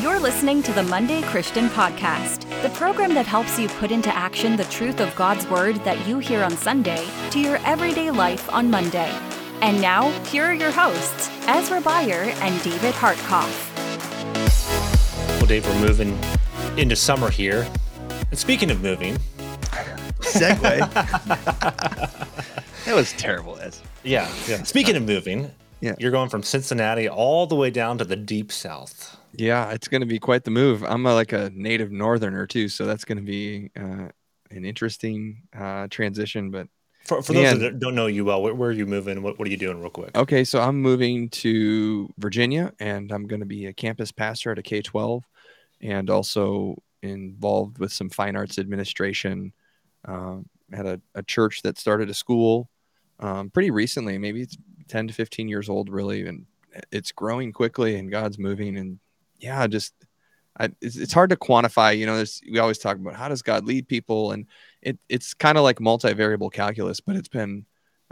You're listening to the Monday Christian Podcast, the program that helps you put into action the truth of God's Word that you hear on Sunday to your everyday life on Monday. And now, here are your hosts, Ezra Beyer and David Hartkoff. Well, Dave, we're moving into summer here. And speaking of moving, segue. that was terrible, Ez. Yeah, yeah. Speaking of moving, yeah. you're going from Cincinnati all the way down to the deep south. Yeah, it's going to be quite the move. I'm a, like a native northerner too, so that's going to be uh, an interesting uh, transition. But for, for those that don't know you well, where, where are you moving? What, what are you doing, real quick? Okay, so I'm moving to Virginia, and I'm going to be a campus pastor at a K 12, and also involved with some fine arts administration. Um, at a, a church that started a school um, pretty recently, maybe it's 10 to 15 years old, really, and it's growing quickly, and God's moving, and yeah, just I, it's, it's, hard to quantify. You know, we always talk about how does God lead people, and it, it's kind of like multivariable calculus, but it's been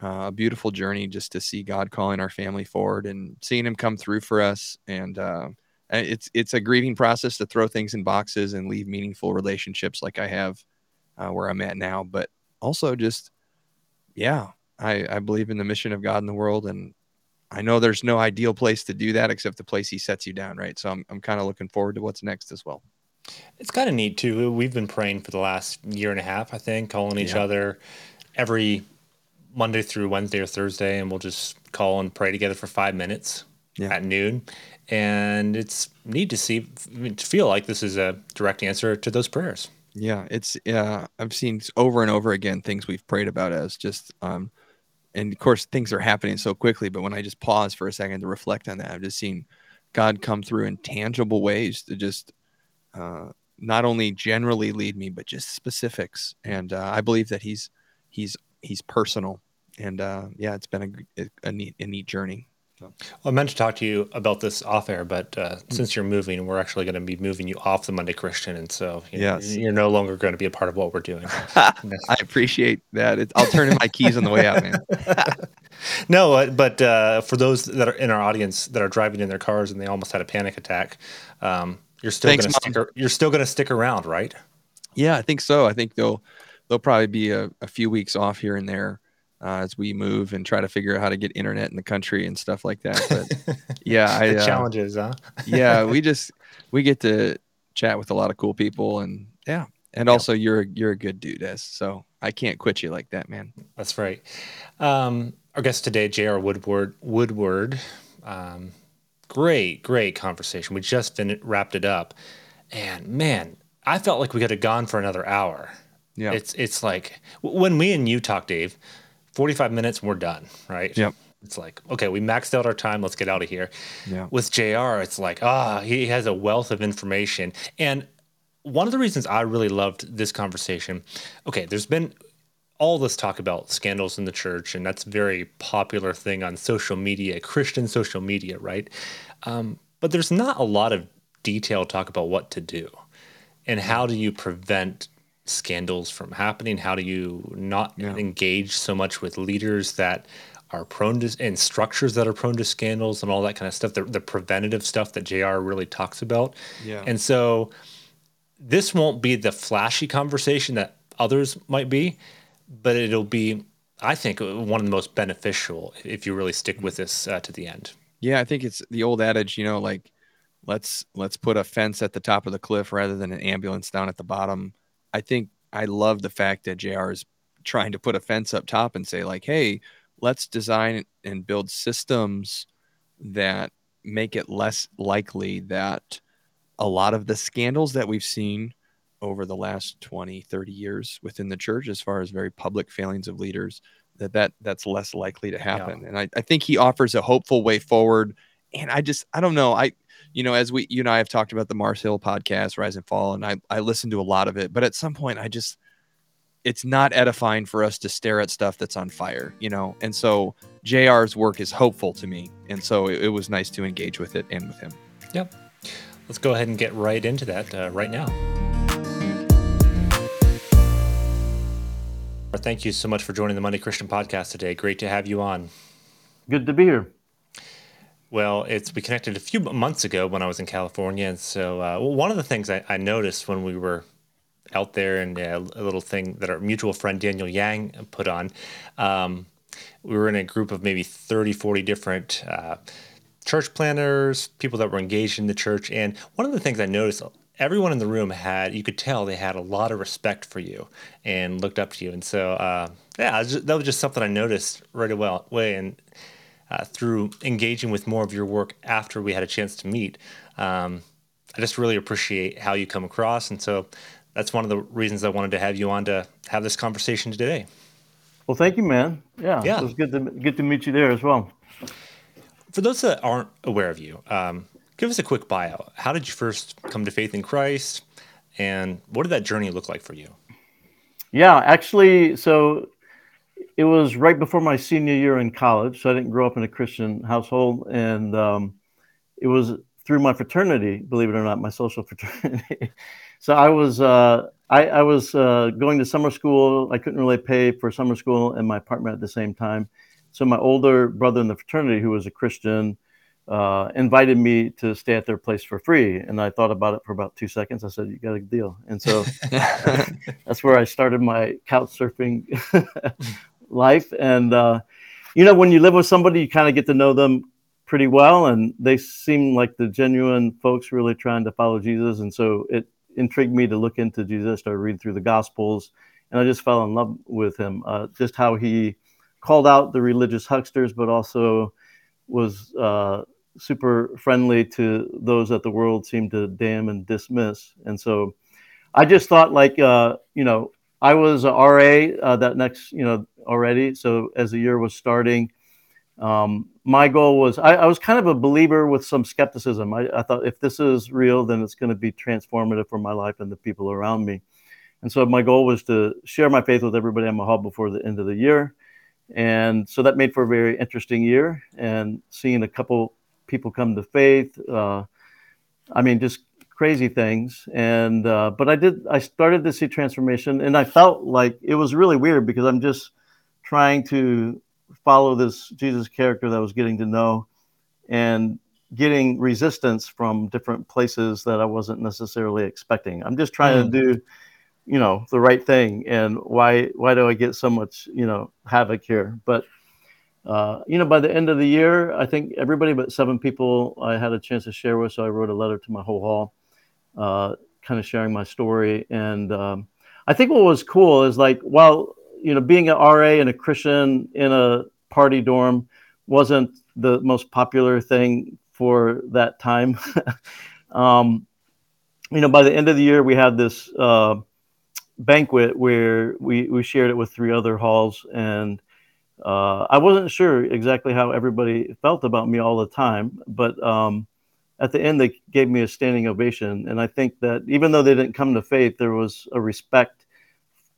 uh, a beautiful journey just to see God calling our family forward and seeing Him come through for us. And uh, it's it's a grieving process to throw things in boxes and leave meaningful relationships like I have uh, where I'm at now, but also just yeah, I I believe in the mission of God in the world, and I know there's no ideal place to do that except the place he sets you down, right? So I'm I'm kind of looking forward to what's next as well. It's kind of neat too. We've been praying for the last year and a half, I think, calling each yeah. other every Monday through Wednesday or Thursday, and we'll just call and pray together for five minutes yeah. at noon. And it's neat to see, to feel like this is a direct answer to those prayers. Yeah, it's yeah. I've seen over and over again things we've prayed about as just um, and of course things are happening so quickly but when i just pause for a second to reflect on that i've just seen god come through in tangible ways to just uh, not only generally lead me but just specifics. And uh, i believe that he's he's he's personal. And uh, yeah it's been a, a, neat a neat journey well, I meant to talk to you about this off air, but uh, mm. since you're moving, we're actually going to be moving you off the Monday Christian, and so you yes. you're no longer going to be a part of what we're doing. I appreciate that. It, I'll turn in my keys on the way out, man. no, uh, but uh, for those that are in our audience that are driving in their cars and they almost had a panic attack, um, you're still going to stick. You're still going to stick around, right? Yeah, I think so. I think they'll they'll probably be a, a few weeks off here and there uh, Ez we move and try to figure out how to get internet in the country and stuff like that. But yeah, I, uh, challenges, huh? yeah, we just we get to chat with a lot of cool people, and yeah, and yeah. also you're you're a good dude, as so I can't quit you like that, man. That's right. Um, our guest today, J.R. Woodward. Woodward. Um, great, great conversation. We just fin- wrapped it up, and man, I felt like we could have gone for another hour. Yeah, it's it's like when me and you talk, Dave 45 minutes and we're done, right? Yep. It's like, okay, we maxed out our time. Let's get out of here. Yeah. With JR, it's like, ah, he has a wealth of information. And one of the reasons I really loved this conversation, okay, there's been all this talk about scandals in the church, and that's a very popular thing on social media, Christian social media, right? Um, but there's not a lot of detailed talk about what to do and how do you prevent scandals from happening? How do you not yeah. engage so much with leaders that are prone to and structures that are prone to scandals and all that kind of stuff? The, the preventative stuff that JR really talks about. Yeah. And so this won't be the flashy conversation that others might be, but it'll be, I think, one of the most beneficial if you really stick with this uh, to the end. Yeah, I think it's the old adage, you know, like let's let's put a fence at the top of the cliff rather than an ambulance down at the bottom I think I love the fact that JR is trying to put a fence up top and say, like, hey, let's design and build systems that make it less likely that a lot of the scandals that we've seen over the last 20 30 years within the church as far as very public failings of leaders that, that that's less likely to happen yeah. and I, I think he offers a hopeful way forward and i just i don't know i you know, as we, you and I have talked about the Mars Hill podcast, Rise and Fall, and I, I listened to a lot of it, but at some point I just, it's not edifying for us to stare at stuff that's on fire, you know? And so JR's work is hopeful to me. And so it, it was nice to engage with it and with him. Yep. Let's go ahead and get right into that uh, right now. Thank you so much for joining the Monday Christian podcast today. Great to have you on. Good to be here Well, it's we connected a few months ago when I was in California, and so uh, well, one of the things I, I, noticed when we were out there and uh, a little thing that our mutual friend Daniel Yang put on, um, we were in a group of maybe 30, 40 different uh, church planters, people that were engaged in the church, and one of the things I noticed everyone in the room had you could tell they had a lot of respect for you and looked up to you and so uh, yeah was just, that was just something i noticed right away and uh, through engaging with more of your work after we had a chance to meet um, i just really appreciate how you come across and so that's one of the reasons i wanted to have you on to have this conversation today well thank you man yeah, yeah. it was good to good to meet you there as well for those that aren't aware of you um, Give us a quick bio. How did you first come to faith in Christ? And what did that journey look like for you? Yeah, actually, so it was right before my senior year in college. So I didn't grow up in a Christian household. And um, it was through my fraternity, believe it or not, my social fraternity. so I was uh, I, I, was uh, going to summer school. I couldn't really pay for summer school and my apartment at the same time. So my older brother in the fraternity, who was a Christian, uh, invited me to stay at their place for free. And I thought about it for about two seconds. I said, You got a deal. And so that's where I started my couch surfing life. And, uh, you know, when you live with somebody, you kind of get to know them pretty well. And they seem like the genuine folks really trying to follow Jesus. And so it intrigued me to look into Jesus, started read through the Gospels. And I just fell in love with him, uh, just how he called out the religious hucksters, but also was uh, super friendly to those that the world seemed to damn and dismiss. And so I just thought, like, uh, you know, I was a RA uh, that next, you know, already. So as the year was starting, um, my goal was I, I, was kind of a believer with some skepticism. I, I thought if this is real, then it's going to be transformative for my life and the people around me. And so my goal was to share my faith with everybody on my hall before the end of the year. And so that made for a very interesting year and seeing a couple people come to faith. Uh, I mean, just crazy things. And uh, but I did. I started to see transformation, and I felt like it was really weird because I'm just trying to follow this Jesus character that I was getting to know, and getting resistance from different places that I wasn't necessarily expecting. I'm just trying mm. to do, you know, the right thing. And why why do I get so much you know havoc here? But uh, you know, by the end of the year, I think everybody but seven people I had a chance to share with. So I wrote a letter to my whole hall, uh, kind of sharing my story. And um, I think what was cool is like, while, you know, being an RA and a Christian in a party dorm wasn't the most popular thing for that time. um, you know, by the end of the year, we had this uh, banquet where we, we shared it with three other halls. And uh, I wasn't sure exactly how everybody felt about me all the time, but um, at the end they gave me a standing ovation, and I think that even though they didn't come to faith, there was a respect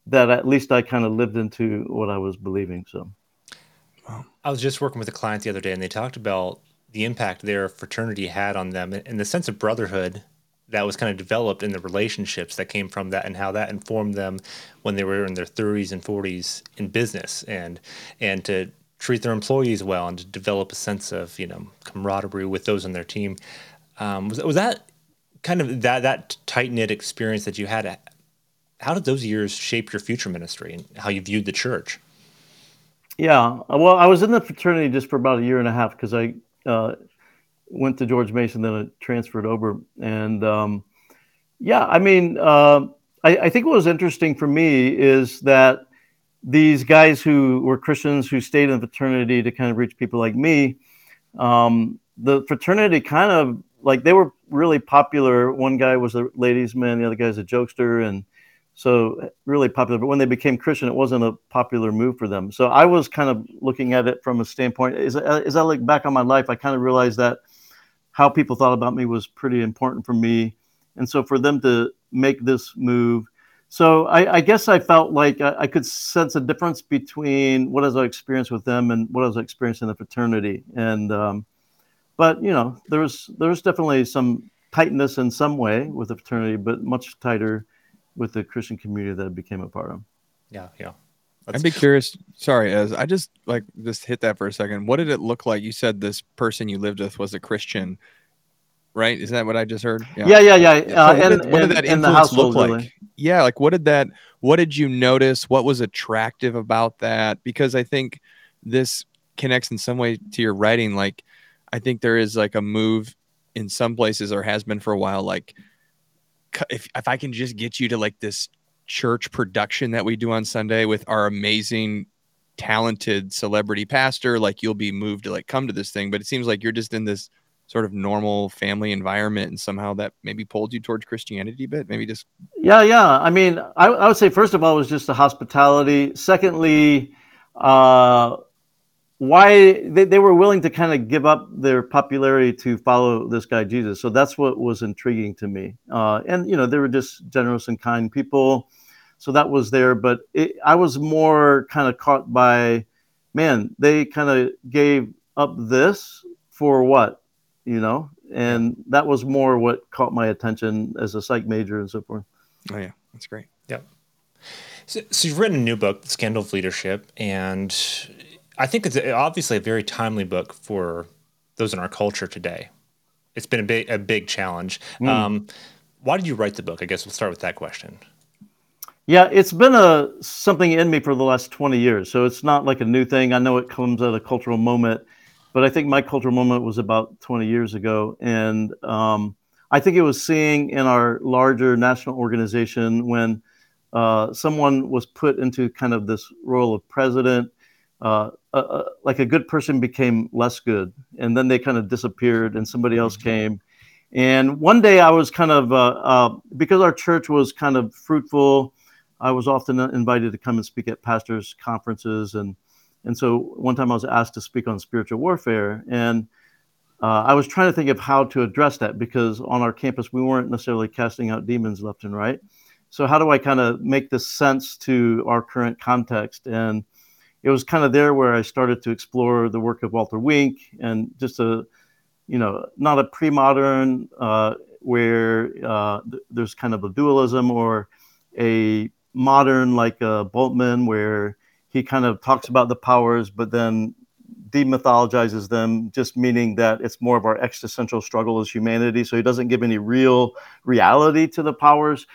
that at least I kind of lived into what I was believing. So, I was just working with a client the other day, and they talked about the impact their fraternity had on them and the sense of brotherhood that was kind of developed in the relationships that came from that and how that informed them when they were in their 30s and 40s in business and and to treat their employees well and to develop a sense of you know camaraderie with those on their team um, was, was that kind of that that tight knit experience that you had how did those years shape your future ministry and how you viewed the church yeah well i was in the fraternity just for about a year and a half because i uh, went to George Mason, then I transferred over. And um, yeah, I mean, uh, I, I, think what was interesting for me is that these guys who were Christians who stayed in the fraternity to kind of reach people like me, um, the fraternity kind of like they were really popular. One guy was a ladies' man, the other guy's a jokester, and so really popular. But when they became Christian, it wasn't a popular move for them. So I was kind of looking at it from a standpoint. As, as I look back on my life, I kind of realized that how people thought about me was pretty important for me. And so for them to make this move, so I, I guess I felt like I, I, could sense a difference between what I was experienced with them and what I was experiencing in the fraternity. And um, but you know, there was there was definitely some tightness in some way with the fraternity, but much tighter with the Christian community that I became a part of. Yeah, yeah. I'd be curious. Sorry, Ez I just like just hit that for a second. What did it look like? You said this person you lived with was a Christian, right? Is that what I just heard? Yeah, yeah, yeah. yeah. Uh, so what, did, what did that influence look like? Really. Yeah, like what did that? What did you notice? What was attractive about that? Because I think this connects in some way to your writing. Like, I think there is like a move in some places, or has been for a while. Like, if if I can just get you to like this church production that we do on Sunday with our amazing talented celebrity pastor like you'll be moved to like come to this thing. But it seems like you're just in this sort of normal family environment and somehow that maybe pulled you towards christianity a bit maybe just yeah yeah. I mean i, I would say first of all it was just the hospitality. Secondly uh why they, they were willing to kind of give up their popularity to follow this guy jesus so that's what was intriguing to me uh, and you know they were just generous and kind people so that was there. But it, I was more kind of caught by, man, they kind of gave up this for what, you know, and that was more what caught my attention as a psych major and so forth. Oh yeah, that's great. Yep. So, so you've written a new book, The Scandal of Leadership, and I think it's obviously a very timely book for those in our culture today. It's been a big, a big challenge. Mm. Um, why did you write the book? I guess we'll start with that question. Yeah, it's been a something in me for the last 20 years. So it's not like a new thing. I know it comes at a cultural moment, but I think my cultural moment was about 20 years ago. And um, I think it was seeing in our larger national organization when uh, someone was put into kind of this role of president, uh, uh, uh like a good person became less good. And then they kind of disappeared and somebody else mm-hmm. came. And one day I was kind of, uh, uh, because our church was kind of fruitful, I was often invited to come and speak at pastors' conferences, and and so one time I was asked to speak on spiritual warfare, and uh, I was trying to think of how to address that because on our campus we weren't necessarily casting out demons left and right. So how do I kind of make this sense to our current context? And it was kind of there where I started to explore the work of Walter Wink and just a, you know, not a pre-modern uh, where uh, th- there's kind of a dualism or a modern like uh, Bultmann, where he kind of talks about the powers, but then demythologizes them, just meaning that it's more of our existential struggle as humanity. So he doesn't give any real reality to the powers.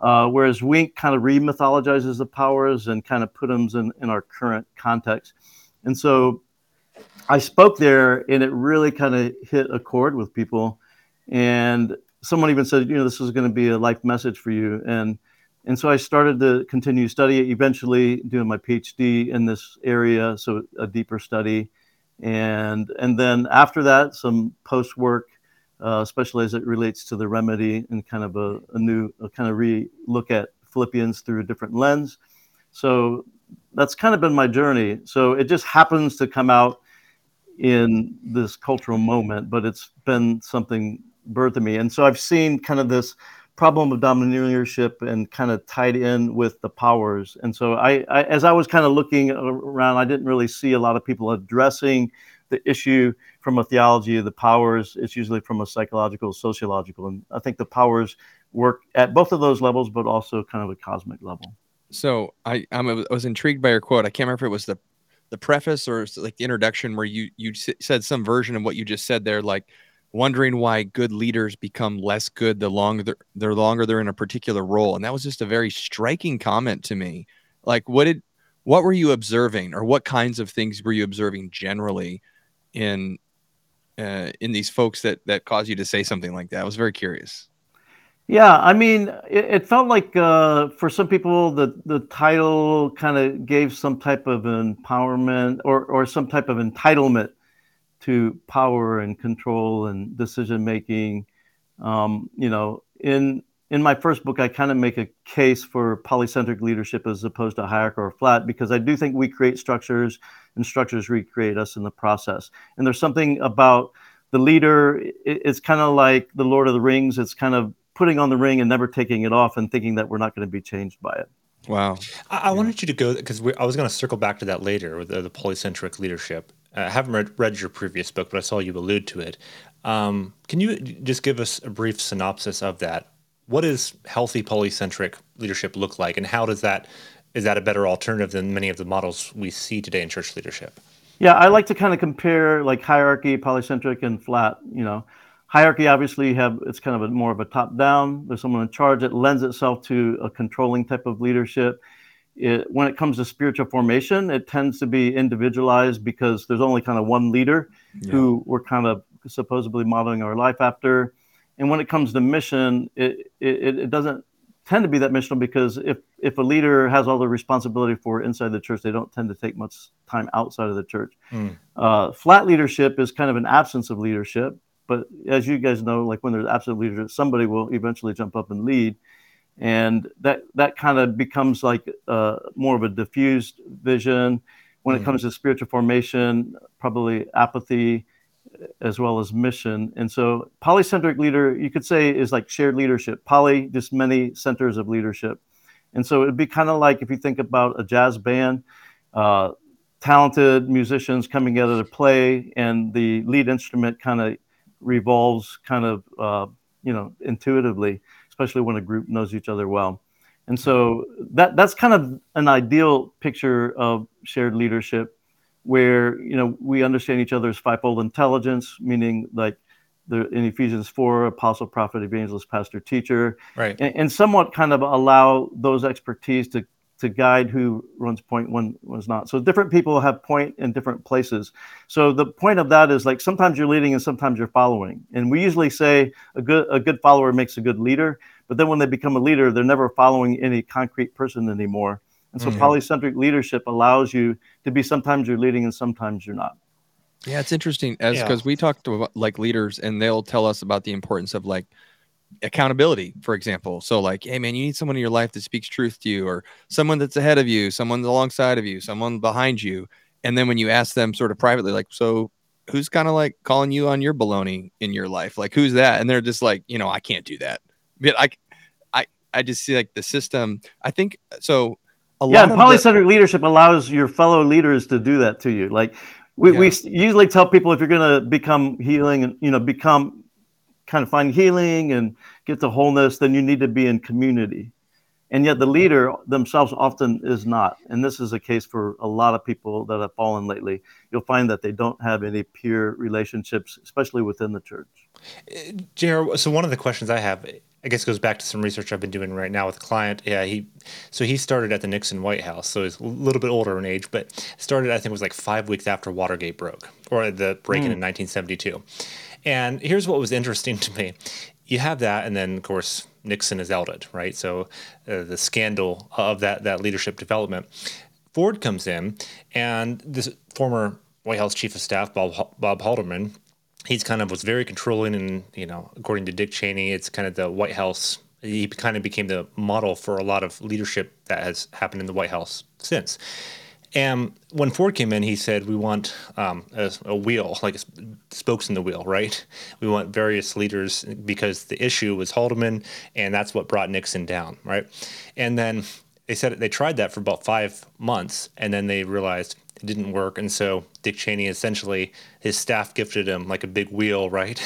Uh, whereas Wink kind of remythologizes the powers and kind of put them in, in our current context. And so I spoke there and it really kind of hit a chord with people. And someone even said, you know, this is going to be a life message for you. And and so I started to continue study, eventually doing my PhD in this area, so a deeper study, and and then after that, some post work, uh, especially as it relates to the remedy and kind of a, a new a kind of re look at Philippians through a different lens. So that's kind of been my journey. So it just happens to come out in this cultural moment, but it's been something birthed in me, and so I've seen kind of this problem of domineership and kind of tied in with the powers. And so I, I, as I was kind of looking around, I didn't really see a lot of people addressing the issue from a theology of the powers. It's usually from a psychological, sociological, and I think the powers work at both of those levels, but also kind of a cosmic level. So I, I'm, I was intrigued by your quote. I can't remember if it was the the preface or like the introduction where you you said some version of what you just said there, like wondering why good leaders become less good the longer they're, the longer they're in a particular role. And that was just a very striking comment to me. Like what did what were you observing or what kinds of things were you observing generally in uh, in these folks that that caused you to say something like that? I was very curious. Yeah i mean it, it felt like uh, for some people the the title kind of gave some type of empowerment or or some type of entitlement to power and control and decision making. Um, you know, in in my first book, I kind of make a case for polycentric leadership as opposed to hierarchical or flat because I do think we create structures and structures recreate us in the process. And there's something about the leader, it's kind of like the Lord of the Rings. It's kind of putting on the ring and never taking it off and thinking that we're not going to be changed by it. Wow. I, I wanted you to go because I was going to circle back to that later with the, the polycentric leadership. I haven't read, read, your previous book, but I saw you allude to it. Um, can you just give us a brief synopsis of that? What does healthy polycentric leadership look like, and how does that is that a better alternative than many of the models we see today in church leadership? Yeah, I like to kind of compare like hierarchy, polycentric, and flat. You know, hierarchy obviously have it's kind of a more of a top down. There's someone in charge. It lends itself to a controlling type of leadership. It, when it comes to spiritual formation, it tends to be individualized because there's only kind of one leader yeah. who we're kind of supposedly modeling our life after. And when it comes to mission, it, it, it doesn't tend to be that missional because if if a leader has all the responsibility for inside the church, they don't tend to take much time outside of the church. Mm. Uh, flat leadership is kind of an absence of leadership, but as you guys know, like when there's absent leadership, somebody will eventually jump up and lead, and that that kind of becomes like uh, more of a diffused vision. When mm. it comes to spiritual formation, probably apathy as well as mission. And so polycentric leader, you could say, is like shared leadership. Poly, just many centers of leadership. And so it'd be kind of like if you think about a jazz band, uh, talented musicians coming together to play, and the lead instrument kind of revolves kind of, uh, you know, intuitively, especially when a group knows each other well. And so that that's kind of an ideal picture of shared leadership where you know we understand each other's fivefold intelligence, meaning like the, in Ephesians four, apostle, prophet, evangelist, pastor, teacher, right, and, and somewhat kind of allow those expertise to to guide who runs one was not. So different people have point in different places. So the point of that is like sometimes you're leading and sometimes you're following. And we usually say a good a good follower makes a good leader, but then when they become a leader, they're never following any concrete person anymore. And so mm-hmm. polycentric leadership allows you to be sometimes you're leading and sometimes you're not. Yeah, it's interesting as because yeah. we talk to like leaders and they'll tell us about the importance of like accountability, for example. So, like, hey man, you need someone in your life that speaks truth to you, or someone that's ahead of you, someone alongside of you, someone behind you. And then when you ask them sort of privately, like, so who's kind of like calling you on your baloney in your life? Like, who's that? And they're just like, you know, I can't do that. But I, I, I just see like the system. I think so A yeah, polycentric the- leadership allows your fellow leaders to do that to you. Like we, yeah. we usually tell people if you're going to become healing and you know become kind of find healing and get to wholeness, then you need to be in community. And yet the leader themselves often is not. And this is a case for a lot of people that have fallen lately. You'll find that they don't have any peer relationships, especially within the church. Uh, JR, so one of the questions I have I guess goes back to some research I've been doing right now with a client. Yeah, he so he started at the Nixon White House, so he's a little bit older in age, but started I think it was like five weeks after Watergate broke or the break in mm. in 1972. And here's what was interesting to me: you have that, and then of course Nixon is outed, right? So uh, the scandal of that that leadership development. Ford comes in, and this former White House chief of staff Bob Bob Haldeman he's kind of was very controlling and you know according to dick cheney it's kind of the white house he kind of became the model for a lot of leadership that has happened in the white house since and when ford came in he said we want um, a, a, wheel like spokes in the wheel right we want various leaders because the issue was haldeman and that's what brought nixon down right and then they said they tried that for about five months and then they realized it didn't work. And so Dick Cheney essentially, his staff gifted him like a big wheel, right?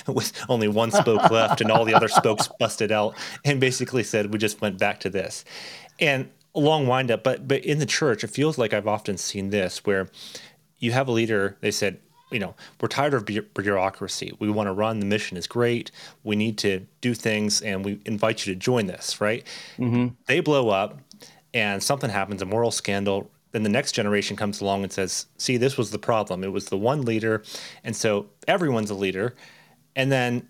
With only one spoke left and all the other spokes busted out, and basically said, we just went back to this. And a long windup, but but in the church, it feels like I've often seen this where you have a leader, they said, you know, we're tired of bureaucracy. We want to run. The mission is great. We need to do things, and we invite you to join this, right? Mm-hmm. They blow up, and something happens, a moral scandal then the next generation comes along and says, see, this was the problem. It was the one leader. And so everyone's a leader. And then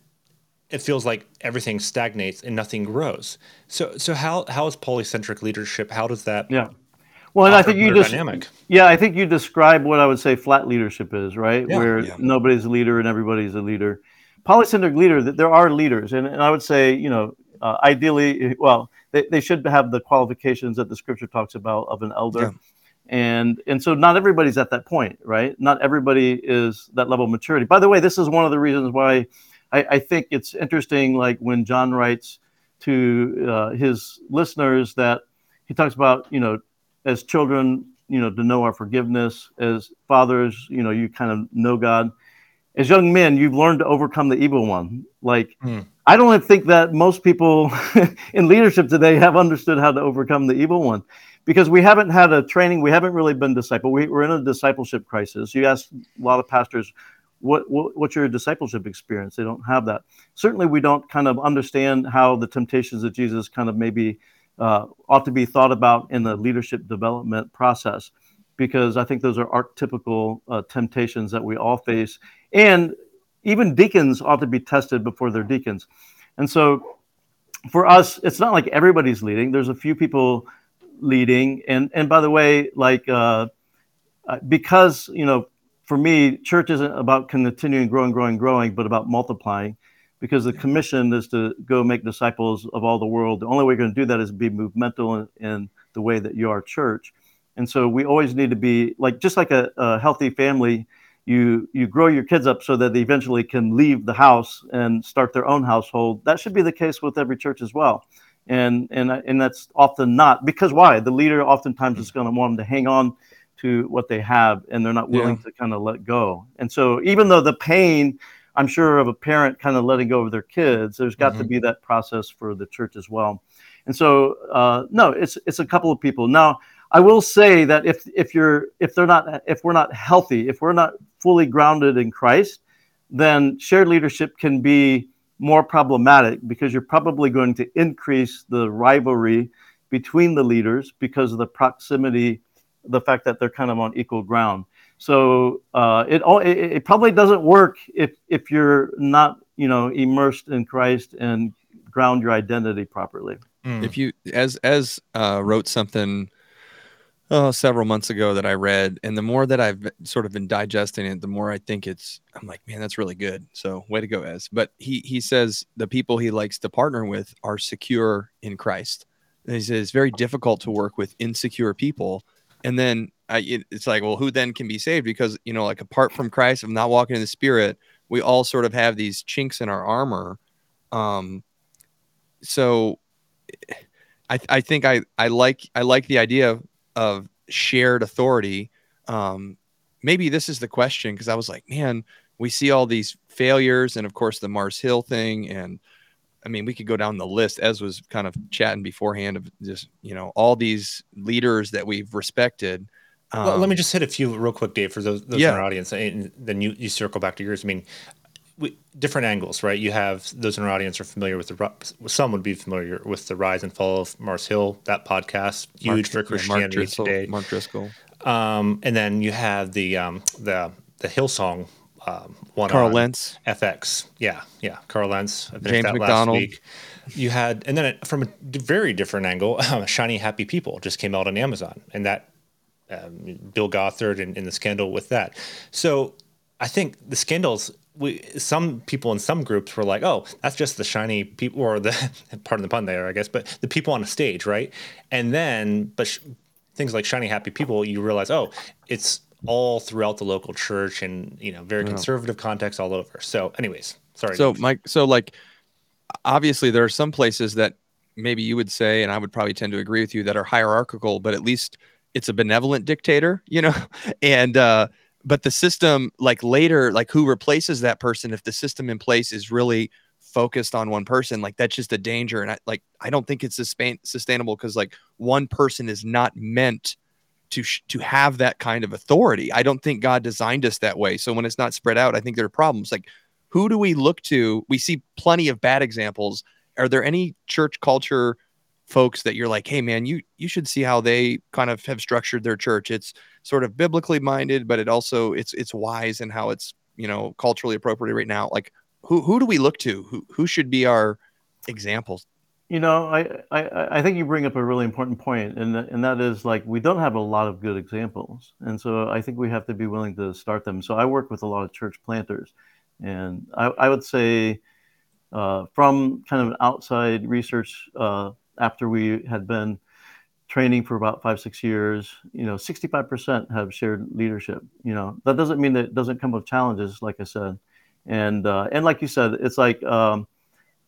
it feels like everything stagnates and nothing grows. So, so how, how is polycentric leadership? How does that? Yeah. Well, and I think you just, dynamic? yeah, I think you describe what I would say flat leadership is, right? Yeah, Where yeah. nobody's a leader and everybody's a leader. Polycentric leader, there are leaders. And, and I would say, you know, uh, ideally, well, they, they should have the qualifications that the scripture talks about of an elder. Yeah and and so not everybody's at that point right not everybody is that level of maturity by the way this is one of the reasons why i, I think it's interesting like when john writes to uh, his listeners that he talks about you know as children you know to know our forgiveness as fathers you know you kind of know god as young men you've learned to overcome the evil one like mm. i don't think that most people in leadership today have understood how to overcome the evil one because we haven't had a training, we haven't really been disciple. We, are in a discipleship crisis. You ask a lot of pastors, what, what, what's your discipleship experience? They don't have that. Certainly, we don't kind of understand how the temptations of Jesus kind of maybe uh, ought to be thought about in the leadership development process, because I think those are archetypical uh, temptations that we all face, and even deacons ought to be tested before they're deacons. And so, for us, it's not like everybody's leading. There's a few people leading, and and by the way, like uh, uh because you know for me, church isn't about continuing growing, growing, growing, but about multiplying because the commission is to go make disciples of all the world. The only way you're going to do that is be movemental in, in, the way that you are church. And so we always need to be like, just like a, a, healthy family, you, you grow your kids up so that they eventually can leave the house and start their own household. That should be the case with every church as well. And, and, and that's often not because why? The leader oftentimes is going to want them to hang on to what they have and they're not willing yeah. to kind of let go. And so even though the pain, I'm sure of a parent kind of letting go of their kids, there's got mm-hmm. to be that process for the church as well. And so uh, no, it's it's a couple of people. Now I will say that if if you're if they're not if we're not healthy, if we're not fully grounded in Christ, then shared leadership can be more problematic because you're probably going to increase the rivalry between the leaders because of the proximity the fact that they're kind of on equal ground. So uh, it, it, it probably doesn't work if if you're not you know immersed in Christ and ground your identity properly. Mm. If you as as uh, wrote something oh, several months ago that I read, and the more that I've sort of been digesting it, the more I think it's. I'm like, man, that's really good. So way to go, Ez. But he he says the people he likes to partner with are secure in Christ. And he says it's very difficult to work with insecure people and then I, it, it's like well who then can be saved? Because you know like apart from christ of not walking in the spirit we all sort of have these chinks in our armor. Um so i i think i i like i like the idea of, of shared authority. Um maybe this is the question because i was like man we see all these failures and of course the mars hill thing and I mean, we could go down the list. Ez was kind of chatting beforehand of just you know all these leaders that we've respected. Um, well, let me um, just hit a few real quick, Dave, for those, those yeah. in our audience, and then you you circle back to yours. I mean, we, different angles, right? You have those in our audience are familiar with the some would be familiar with the rise and fall of Mars Hill, that podcast, huge Mark, for Christianity yeah, Mark Driscoll, today. Mark Driscoll. Um, and then you have the um, the the Hillsong um, one Carl Lentz, FX. Yeah, yeah, Carl Lentz. James MacDonald. You had, and then it, from a very different angle, Shiny Happy People just came out on Amazon, and that um, Bill Gothard and, and the scandal with that. So I think the scandals we some people in some groups were like, oh, that's just the shiny people or the pardon the pun there, I guess, but the people on a stage, right? And then, but sh- things like shiny happy people, you realize, oh, it's all throughout the local church and you know very conservative context all over. So anyways sorry so mike so like obviously there are some places that maybe you would say and i would probably tend to agree with you that are hierarchical but at least it's a benevolent dictator you know? And uh but the system like later like who replaces that person if the system in place is really focused on one person like that's just a danger. And i like i don't think it's sustain- sustainable because like one person is not meant to to have that kind of authority. I don't think God designed us that way. So when it's not spread out, I think there are problems. Like who do we look to? We see plenty of bad examples. Are there any church culture folks that you're like, "Hey man, you you should see how they kind of have structured their church. It's sort of biblically minded, but it also it's it's wise and how it's, you know, culturally appropriate right now." Like who who do we look to? Who who should be our examples? You know, I, I, I think you bring up a really important point, and and that is like we don't have a lot of good examples, and so I think we have to be willing to start them. So I work with a lot of church planters, and I, I would say uh, from kind of outside research uh, after we had been training for about five six years, you know, 65% have shared leadership. You know, that doesn't mean that it doesn't come with challenges, like I said, and uh, and like you said, it's like. Um,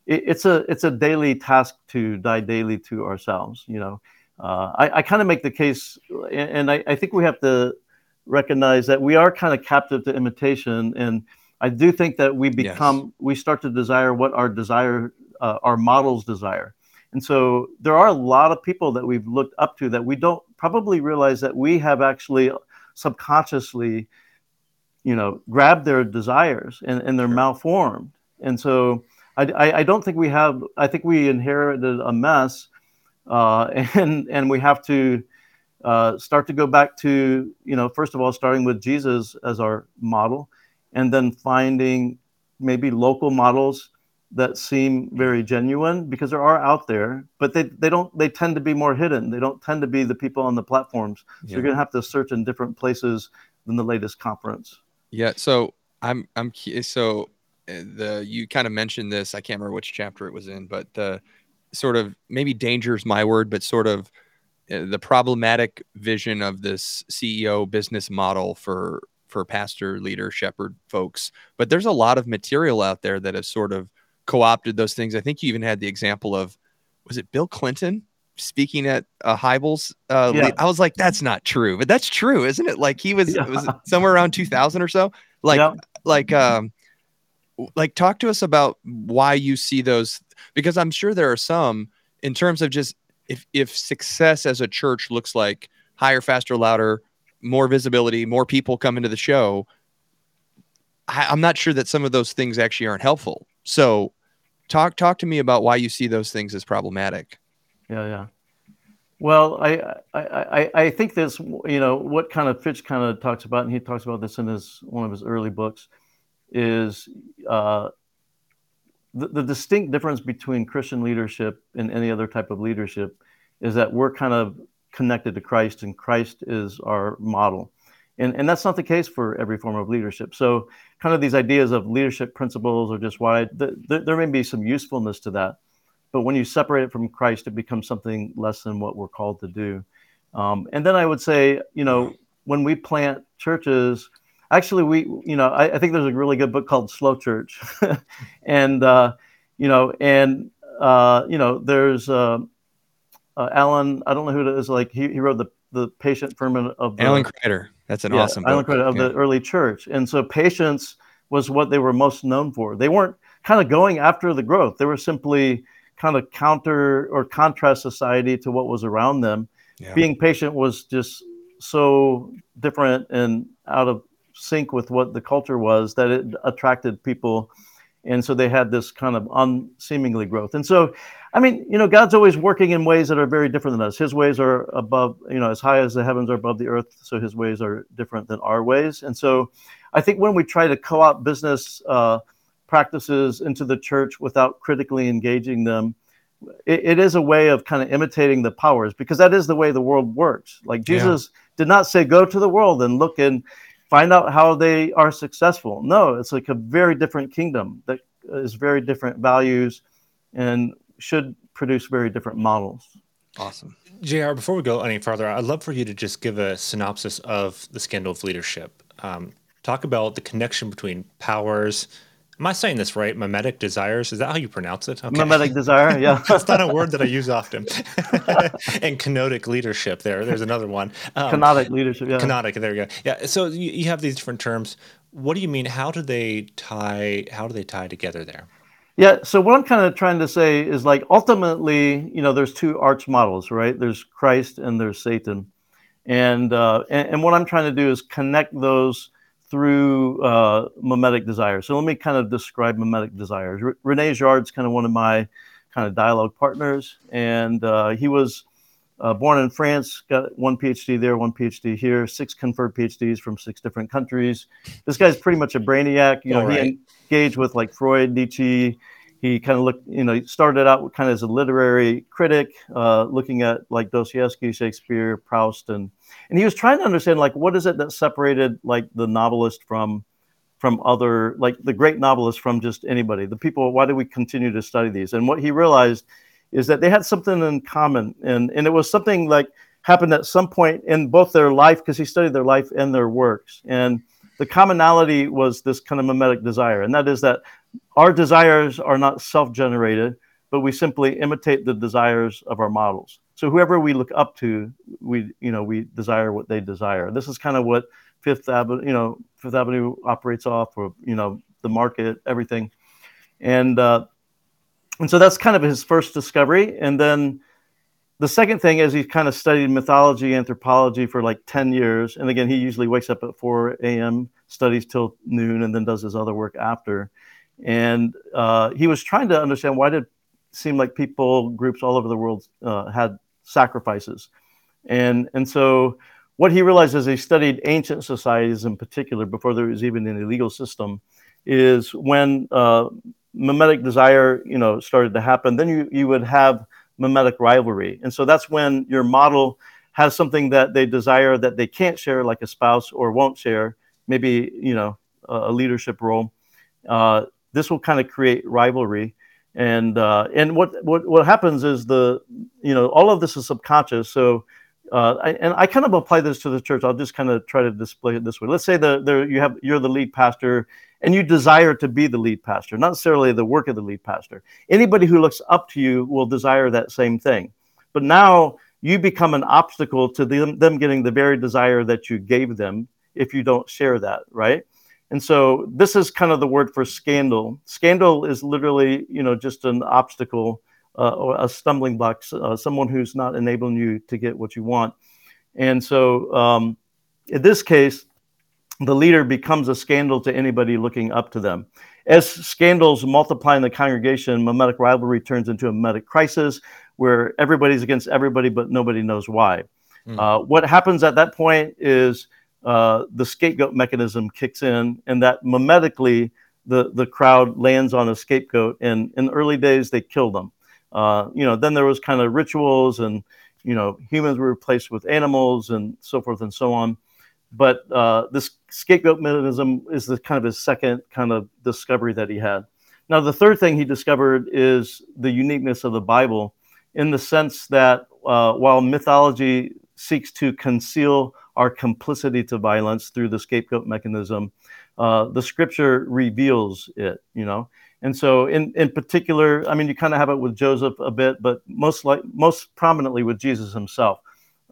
it, it's a it's a daily task to die daily to ourselves. You know, uh, I, I kind of make the case, and I, I think we have to recognize that we are kind of captive to imitation, and I do think that we become yes. we start to desire what our desire uh, our models desire, And so there are a lot of people that we've looked up to that we don't probably realize that we have actually subconsciously, you know, grabbed their desires and, and they're sure. malformed. And so I, I, I, don't think we have, I think we inherited a mess uh, and, and we have to uh, start to go back to, you know, first of all, starting with Jesus as our model and then finding maybe local models that seem very genuine because there are out there, but they, they don't they tend to be more hidden. They don't tend to be the people on the platforms. So yeah. you're gonna have to search in different places than the latest conference. Yeah. So I'm I'm so the you kind of mentioned this. I can't remember which chapter it was in, but the sort of maybe danger is my word, but sort of uh, the problematic vision of this CEO business model for for pastor, leader, shepherd folks. But there's a lot of material out there that has sort of co-opted those things. I think you even had the example of was it Bill Clinton speaking at uh, Hybels? Uh, yeah. I was like, that's not true, but that's true, isn't it? Like he was, yeah. was somewhere around 2000 or so. Like, yeah. like, um, like talk to us about why you see those because I'm sure there are some in terms of just if if success as a church looks like higher, faster, louder, more visibility, more people come into the show. I, I'm not sure that some of those things actually aren't helpful. So talk talk to me about why you see those things as problematic. Yeah, yeah. Well, I, I, I, think this, you know, what kind of Fitch kind of talks about, and he talks about this in his one of his early books, is uh, the, the distinct difference between Christian leadership and any other type of leadership is that we're kind of connected to Christ, and Christ is our model. And, and that's not the case for every form of leadership. So, kind of these ideas of leadership principles or just why th- th- there may be some usefulness to that. But when you separate it from Christ, it becomes something less than what we're called to do. Um, and then I would say, you know, when we plant churches, actually, we, you know, I, I think there's a really good book called Slow Church. and, uh, you know, and, uh, you know, there's uh, uh, Alan, I don't know who it is, like he, he wrote the, the patient ferment of the, Alan Kreider. That's an yeah, awesome Alan Kreider of yeah. the early church. And so patience was what they were most known for. They weren't kind of going after the growth. They were simply kind of counter or contrast society to what was around them. Yeah. Being patient was just so different and out of sync with what the culture was that it attracted people. And so they had this kind of unseemingly growth. And so I mean, you know, God's always working in ways that are very different than us. His ways are above, you know, as high as the heavens are above the earth. So his ways are different than our ways. And so I think when we try to co opt business uh, practices into the church without critically engaging them, it, it is a way of kind of imitating the powers because that is the way the world works. Like Jesus yeah. did not say, go to the world and look and find out how they are successful. No, it's like a very different kingdom that is very different values and should produce very different models. Awesome. JR, before we go any further, I'd love for you to just give a synopsis of the scandal of leadership. Um, talk about the connection between powers. Am I saying this right? Mimetic desires. Is that how you pronounce it? Okay. Mimetic desire. Yeah. That's not a word that I use often. and kenotic leadership. There, there's another one. Um, kenotic leadership. Yeah. Kenotic. There you go. Yeah. So you, you have these different terms. What do you mean? How do they tie? How do they tie together there? Yeah. So what I'm kind of trying to say is like ultimately, you know, there's two arch models, right? There's Christ and there's Satan, and uh, and, and what I'm trying to do is connect those through uh, mimetic desires. So let me kind of describe mimetic desires. R- Rene Girard's kind of one of my kind of dialogue partners, and uh, he was uh, born in France, got one PhD there, one PhD here, six conferred PhDs from six different countries. This guy's pretty much a brainiac. You know, right. he engaged with like Freud, Nietzsche. He kind of looked, you know, he started out kind of as a literary critic, uh, looking at like Dostoevsky, Shakespeare, Proust, and and he was trying to understand like what is it that separated like the novelist from from other like the great novelist from just anybody. The people. Why do we continue to study these? And what he realized is that they had something in common, and and it was something like happened at some point in both their life because he studied their life and their works, and the commonality was this kind of mimetic desire, and that is that our desires are not self-generated, but we simply imitate the desires of our models. So whoever we look up to, we you know we desire what they desire. This is kind of what Fifth Avenue, you know, Fifth Avenue operates off, or you know, the market, everything, and uh, And so that's kind of his first discovery. And then the second thing is he kind of studied mythology, anthropology for like 10 years. And again, he usually wakes up at 4 a.m., studies till noon, and then does his other work after. And uh, he was trying to understand why did seem like people, groups all over the world uh, had sacrifices. And, and so what he realized as he studied ancient societies in particular, before there was even an illegal system, is when uh, mimetic desire, you know, started to happen, then you, you would have mimetic rivalry. And so that's when your model has something that they desire that they can't share, like a spouse or won't share, maybe, you know, a, leadership role. Uh, this will kind of create rivalry. And uh, and what, what what happens is the you know all of this is subconscious. So uh, and I kind of apply this to the church. I'll just kind of try to display it this way. Let's say the, the you have you're the lead pastor and you desire to be the lead pastor, not necessarily the work of the lead pastor. Anybody who looks up to you will desire that same thing. But now you become an obstacle to them, them getting the very desire that you gave them if you don't share that, right? And so this is kind of the word for scandal. Scandal is literally, you know, just an obstacle uh, or a stumbling block, uh, someone who's not enabling you to get what you want. And so um, in this case, the leader becomes a scandal to anybody looking up to them. As scandals multiply in the congregation, mimetic rivalry turns into a mimetic crisis where everybody's against everybody, but nobody knows why. Mm. Uh, what happens at that point is uh, the scapegoat mechanism kicks in, and that mimetically the, the crowd lands on a scapegoat. And in the early days, they kill them. Uh, you know, then there was kind of rituals, and you know, humans were replaced with animals, and so forth and so on. But uh, this scapegoat mechanism is the kind of his second kind of discovery that he had. Now, the third thing he discovered is the uniqueness of the Bible in the sense that uh, while mythology seeks to conceal our complicity to violence through the scapegoat mechanism, uh, the scripture reveals it, you know. And so, in, in particular, I mean, you kind of have it with Joseph a bit, but most like most prominently with Jesus himself.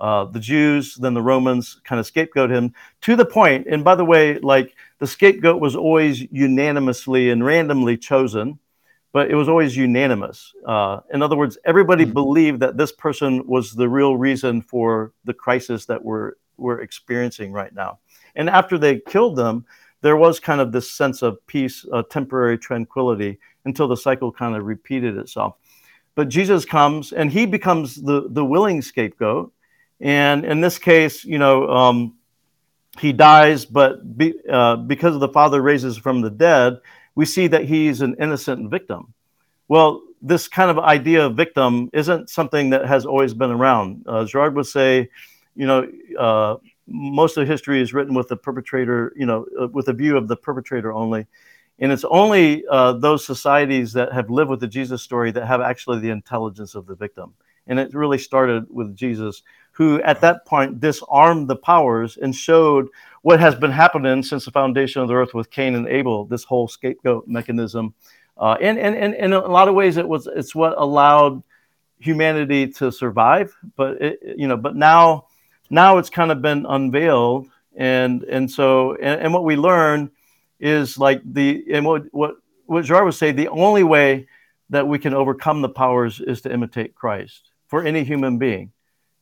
Uh, the Jews, then the Romans kind of scapegoat him to the point. And by the way, like the scapegoat was always unanimously and randomly chosen, but it was always unanimous. Uh, in other words, everybody mm-hmm. believed that this person was the real reason for the crisis that we're we're experiencing right now. And after they killed them, there was kind of this sense of peace, temporary tranquility, until the cycle kind of repeated itself. But Jesus comes and he becomes the the willing scapegoat and in this case, you know, um, he dies, but be, uh, because the Father raises from the dead, we see that he's an innocent victim. Well, this kind of idea of victim isn't something that has always been around. Uh, Girard would say, you know, uh, most of history is written with the perpetrator, you know, uh, with a view of the perpetrator only. And it's only uh, those societies that have lived with the Jesus story that have actually the intelligence of the victim. And it really started with Jesus who at that point disarmed the powers and showed what has been happening since the foundation of the earth with Cain and Abel, this whole scapegoat mechanism. Uh, and, and, and, in a lot of ways, it was it's what allowed humanity to survive. But it, you know, but now now it's kind of been unveiled, and and so and, and what we learn is like the and what what what Girard would say the only way that we can overcome the powers is to imitate Christ for any human being.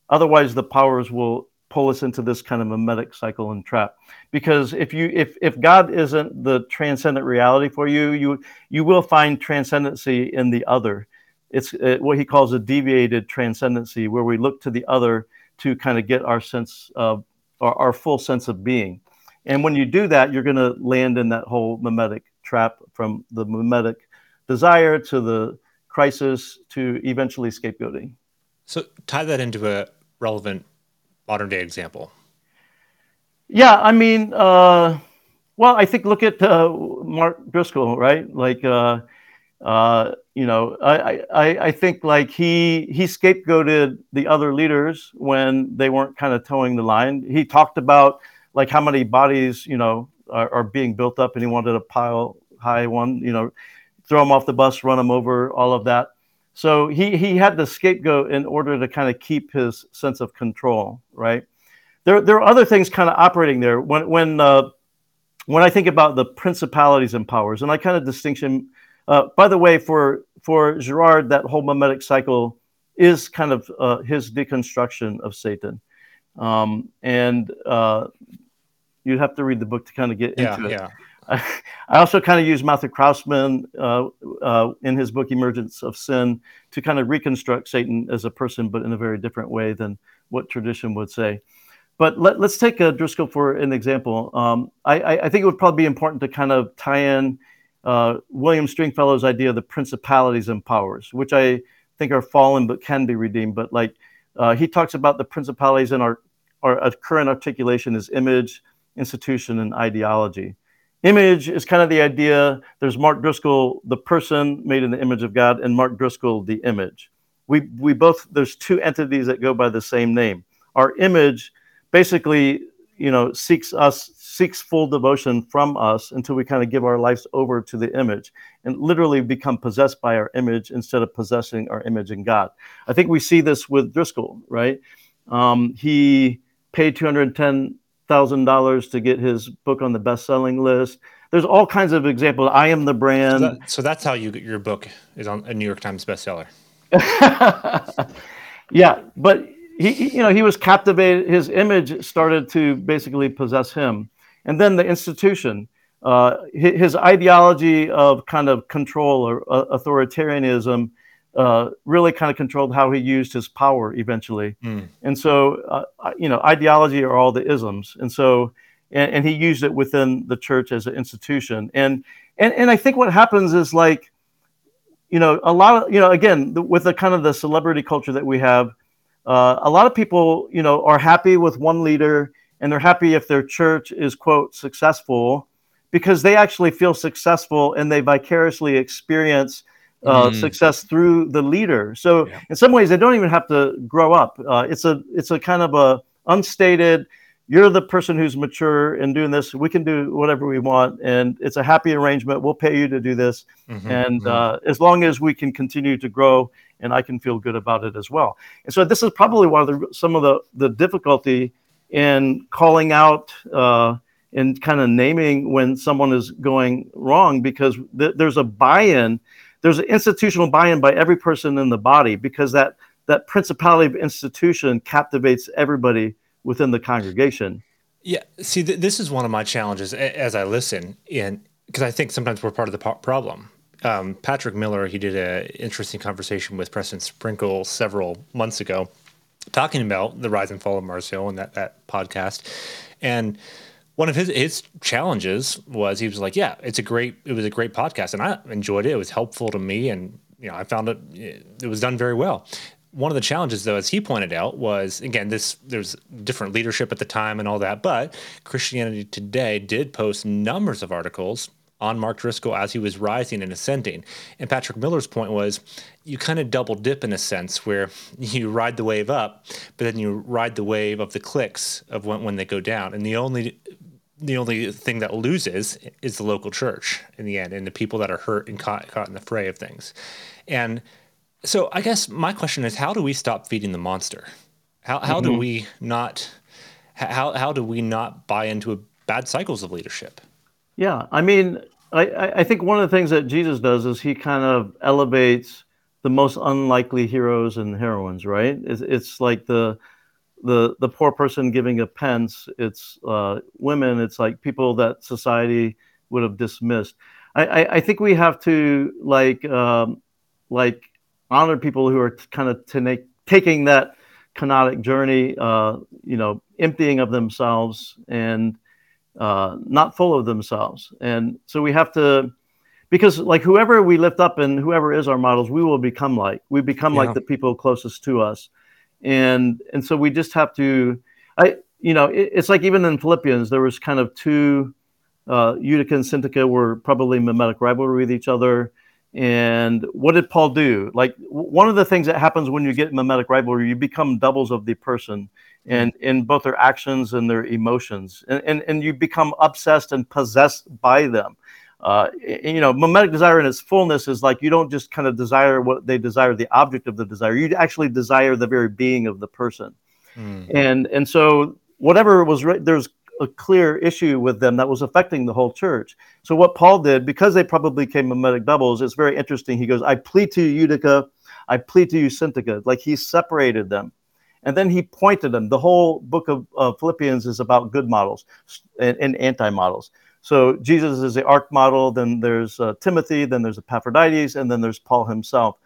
Otherwise, the powers will pull us into this kind of mimetic cycle and trap. Because if you if if God isn't the transcendent reality for you, you you will find transcendency in the other. It's uh, what he calls a deviated transcendency, where we look to the other to kind of get our sense of our, our full sense of being. And when you do that, you're going to land in that whole mimetic trap from the mimetic desire to the crisis to eventually scapegoating. So tie that into a relevant modern day example? Yeah, I mean, uh, well, I think look at uh, Mark Driscoll, right? Like, uh, uh, you know, I, I, I think like he he scapegoated the other leaders when they weren't kind of toeing the line. He talked about like how many bodies, you know, are, are being built up, and he wanted a pile high one, you know, throw them off the bus, run them over, all of that. So he, he had the scapegoat in order to kind of keep his sense of control, right? There, there are other things kind of operating there. When, when, uh, when I think about the principalities and powers, and I kind of distinction, uh, by the way, for, for Girard, that whole mimetic cycle is kind of uh, his deconstruction of Satan. Um, and uh, you'd have to read the book to kind of get yeah, into it. Yeah. I also kind of use Matthew Croasmun uh, uh, in his book Emergence of Sin to kind of reconstruct Satan as a person, but in a very different way than what tradition would say. But let, us take a Driscoll for an example. Um, I, I, think it would probably be important to kind of tie in uh, William Stringfellow's idea of the principalities and powers, which I think are fallen but can be redeemed. But like uh, he talks about the principalities in our, our current articulation is image, institution, and ideology. Image is kind of the idea. There's Mark Driscoll, the person made in the image of God, and Mark Driscoll, the image. We, we both, there's two entities that go by the same name. Our image basically, you know, seeks us, seeks full devotion from us until we kind of give our lives over to the image and literally become possessed by our image instead of possessing our image in God. I think we see this with Driscoll, right? Um, he paid 210 thousand dollars to get his book on the best-selling list. There's all kinds of examples. I am the brand. So, that, so that's how you get your book is on a New York Times bestseller. yeah, but he, you know, he was captivated. His image started to basically possess him, and then the institution. Uh, his, ideology of kind of control or uh, authoritarianism uh, really kind of controlled how he used his power eventually. Mm. And so, uh, you know, ideology are all the isms. And so, and, and, he used it within the church as an institution. And, and, and I think what happens is like, you know, a lot of, you know, again, the, with the kind of the celebrity culture that we have, uh, a lot of people, you know, are happy with one leader and they're happy if their church is, quote, successful because they actually feel successful and they vicariously experience uh, mm. success through the leader. So yeah. in some ways, they don't even have to grow up. Uh, it's a it's a kind of a unstated. You're the person who's mature and doing this. We can do whatever we want, and it's a happy arrangement. We'll pay you to do this, mm-hmm, and mm-hmm. Uh, as long as we can continue to grow, and I can feel good about it as well. And so this is probably one of the some of the the difficulty in calling out uh, and kind of naming when someone is going wrong because th- there's a buy-in there's an institutional buy-in by every person in the body because that that principality of institution captivates everybody within the congregation. Yeah, see, th- this is one of my challenges as I listen, and because I think sometimes we're part of the po- problem. Um, Patrick Miller, he did an interesting conversation with Preston Sprinkle several months ago, talking about the rise and fall of Mars Hill and that that podcast, and one of his his challenges was he was like, yeah, it's a great it was a great podcast, and I enjoyed it. It was helpful to me, and you know, I found it it was done very well. One of the challenges, though, as he pointed out, was again this there's different leadership at the time and all that, but Christianity Today did post numbers of articles on Mark Driscoll as he was rising and ascending. And Patrick Miller's point was you kind of double dip in a sense where you ride the wave up, but then you ride the wave of the clicks of when, when they go down. And the only the only thing that loses is the local church in the end and the people that are hurt and caught, caught in the fray of things. And so I guess my question is how do we stop feeding the monster? How, how mm-hmm. do we not how, how do we not buy into bad cycles of leadership? Yeah, I mean, I, I think one of the things that Jesus does is he kind of elevates the most unlikely heroes and heroines, right? It's, it's like the the the poor person giving a pence it's uh, women. It's like people that society would have dismissed. I i, I think we have to like um, like honor people who are kind of t- taking that kenotic journey uh, you know emptying of themselves and uh, not full of themselves and so we have to because like whoever we lift up and whoever is our models we will become like we become yeah. like the people closest to us and and so we just have to i you know it, it's like even in philippians there was kind of two uh, Euodia and Syntyche were probably mimetic rivalry with each other. And what did Paul do? Like one of the things that happens when you get mimetic rivalry, you become doubles of the person and in both their actions and their emotions. And, and, and you become obsessed and possessed by them uh, you know, mimetic desire in its fullness is like you don't just kind of desire what they desire, the object of the desire. You actually desire the very being of the person, mm. and and so whatever was right, there's a clear issue with them that was affecting the whole church. So what Paul did, because they probably came mimetic doubles, it's very interesting. He goes, I plead to you, Euodia, I plead to you, Syntyche. Like he separated them. And then he pointed them. The whole book of uh, Philippians is about good models and, and anti models. So Jesus is the arc model, then there's uh, Timothy, then there's Epaphroditus, and then there's Paul himself.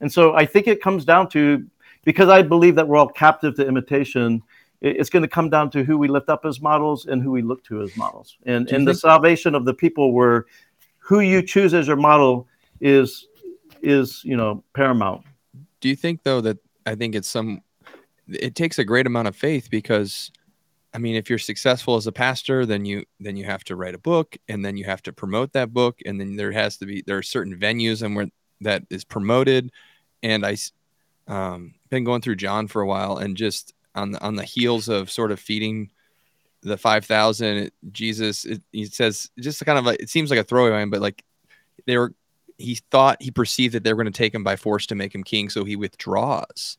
And so I think it comes down to because I believe that we're all captive to imitation, it's going to come down to who we lift up as models and who we look to as models. And and the salvation of the people where who you choose as your model is is you know paramount. Do you think though that I think it's some it takes a great amount of faith because I mean if you're successful as a pastor then you then you have to write a book and then you have to promote that book and then there has to be there are certain venues and where that is promoted. And I um been going through John for a while and just on the on the heels of sort of feeding the 5000 jesus it, he says just kind of like it seems like a throwaway but like they were he thought he perceived that they were going to take him by force to make him king so he withdraws.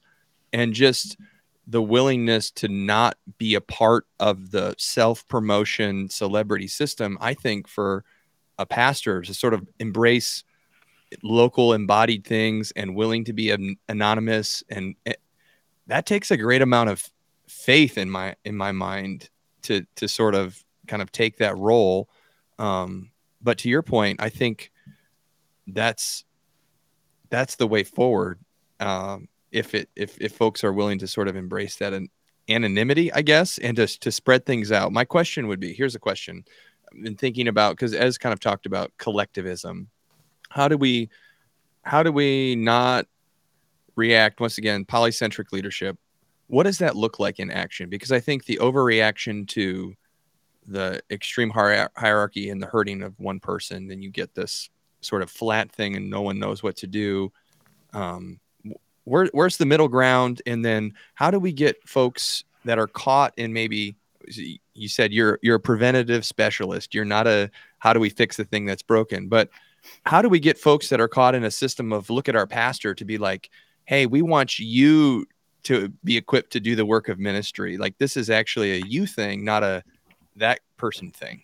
And just the willingness to not be a part of the self promotion celebrity system i think for a pastor to sort of embrace local embodied things and willing to be an, anonymous and eh, that takes a great amount of faith in my in my mind to to sort of kind of take that role. Um but to your point i think that's that's the way forward. Um if it if if folks are willing to sort of embrace that an anonymity i guess and to to spread things out. My question would be here's a question i've been thinking about because as kind of talked about collectivism. How do we how do we not react once again polycentric leadership? What does that look like in action? Because i think the overreaction to the extreme hier- hierarchy and the hurting of one person then you get this sort of flat thing and no one knows what to do. Um, where, where's the middle ground and then how do we get folks that are caught in maybe you said you're you're a preventative specialist you're not a how do we fix the thing that's broken but how do we get folks that are caught in a system of look at our pastor to be like hey, we want you to be equipped to do the work of ministry. Like this is actually a you thing, not a that person thing.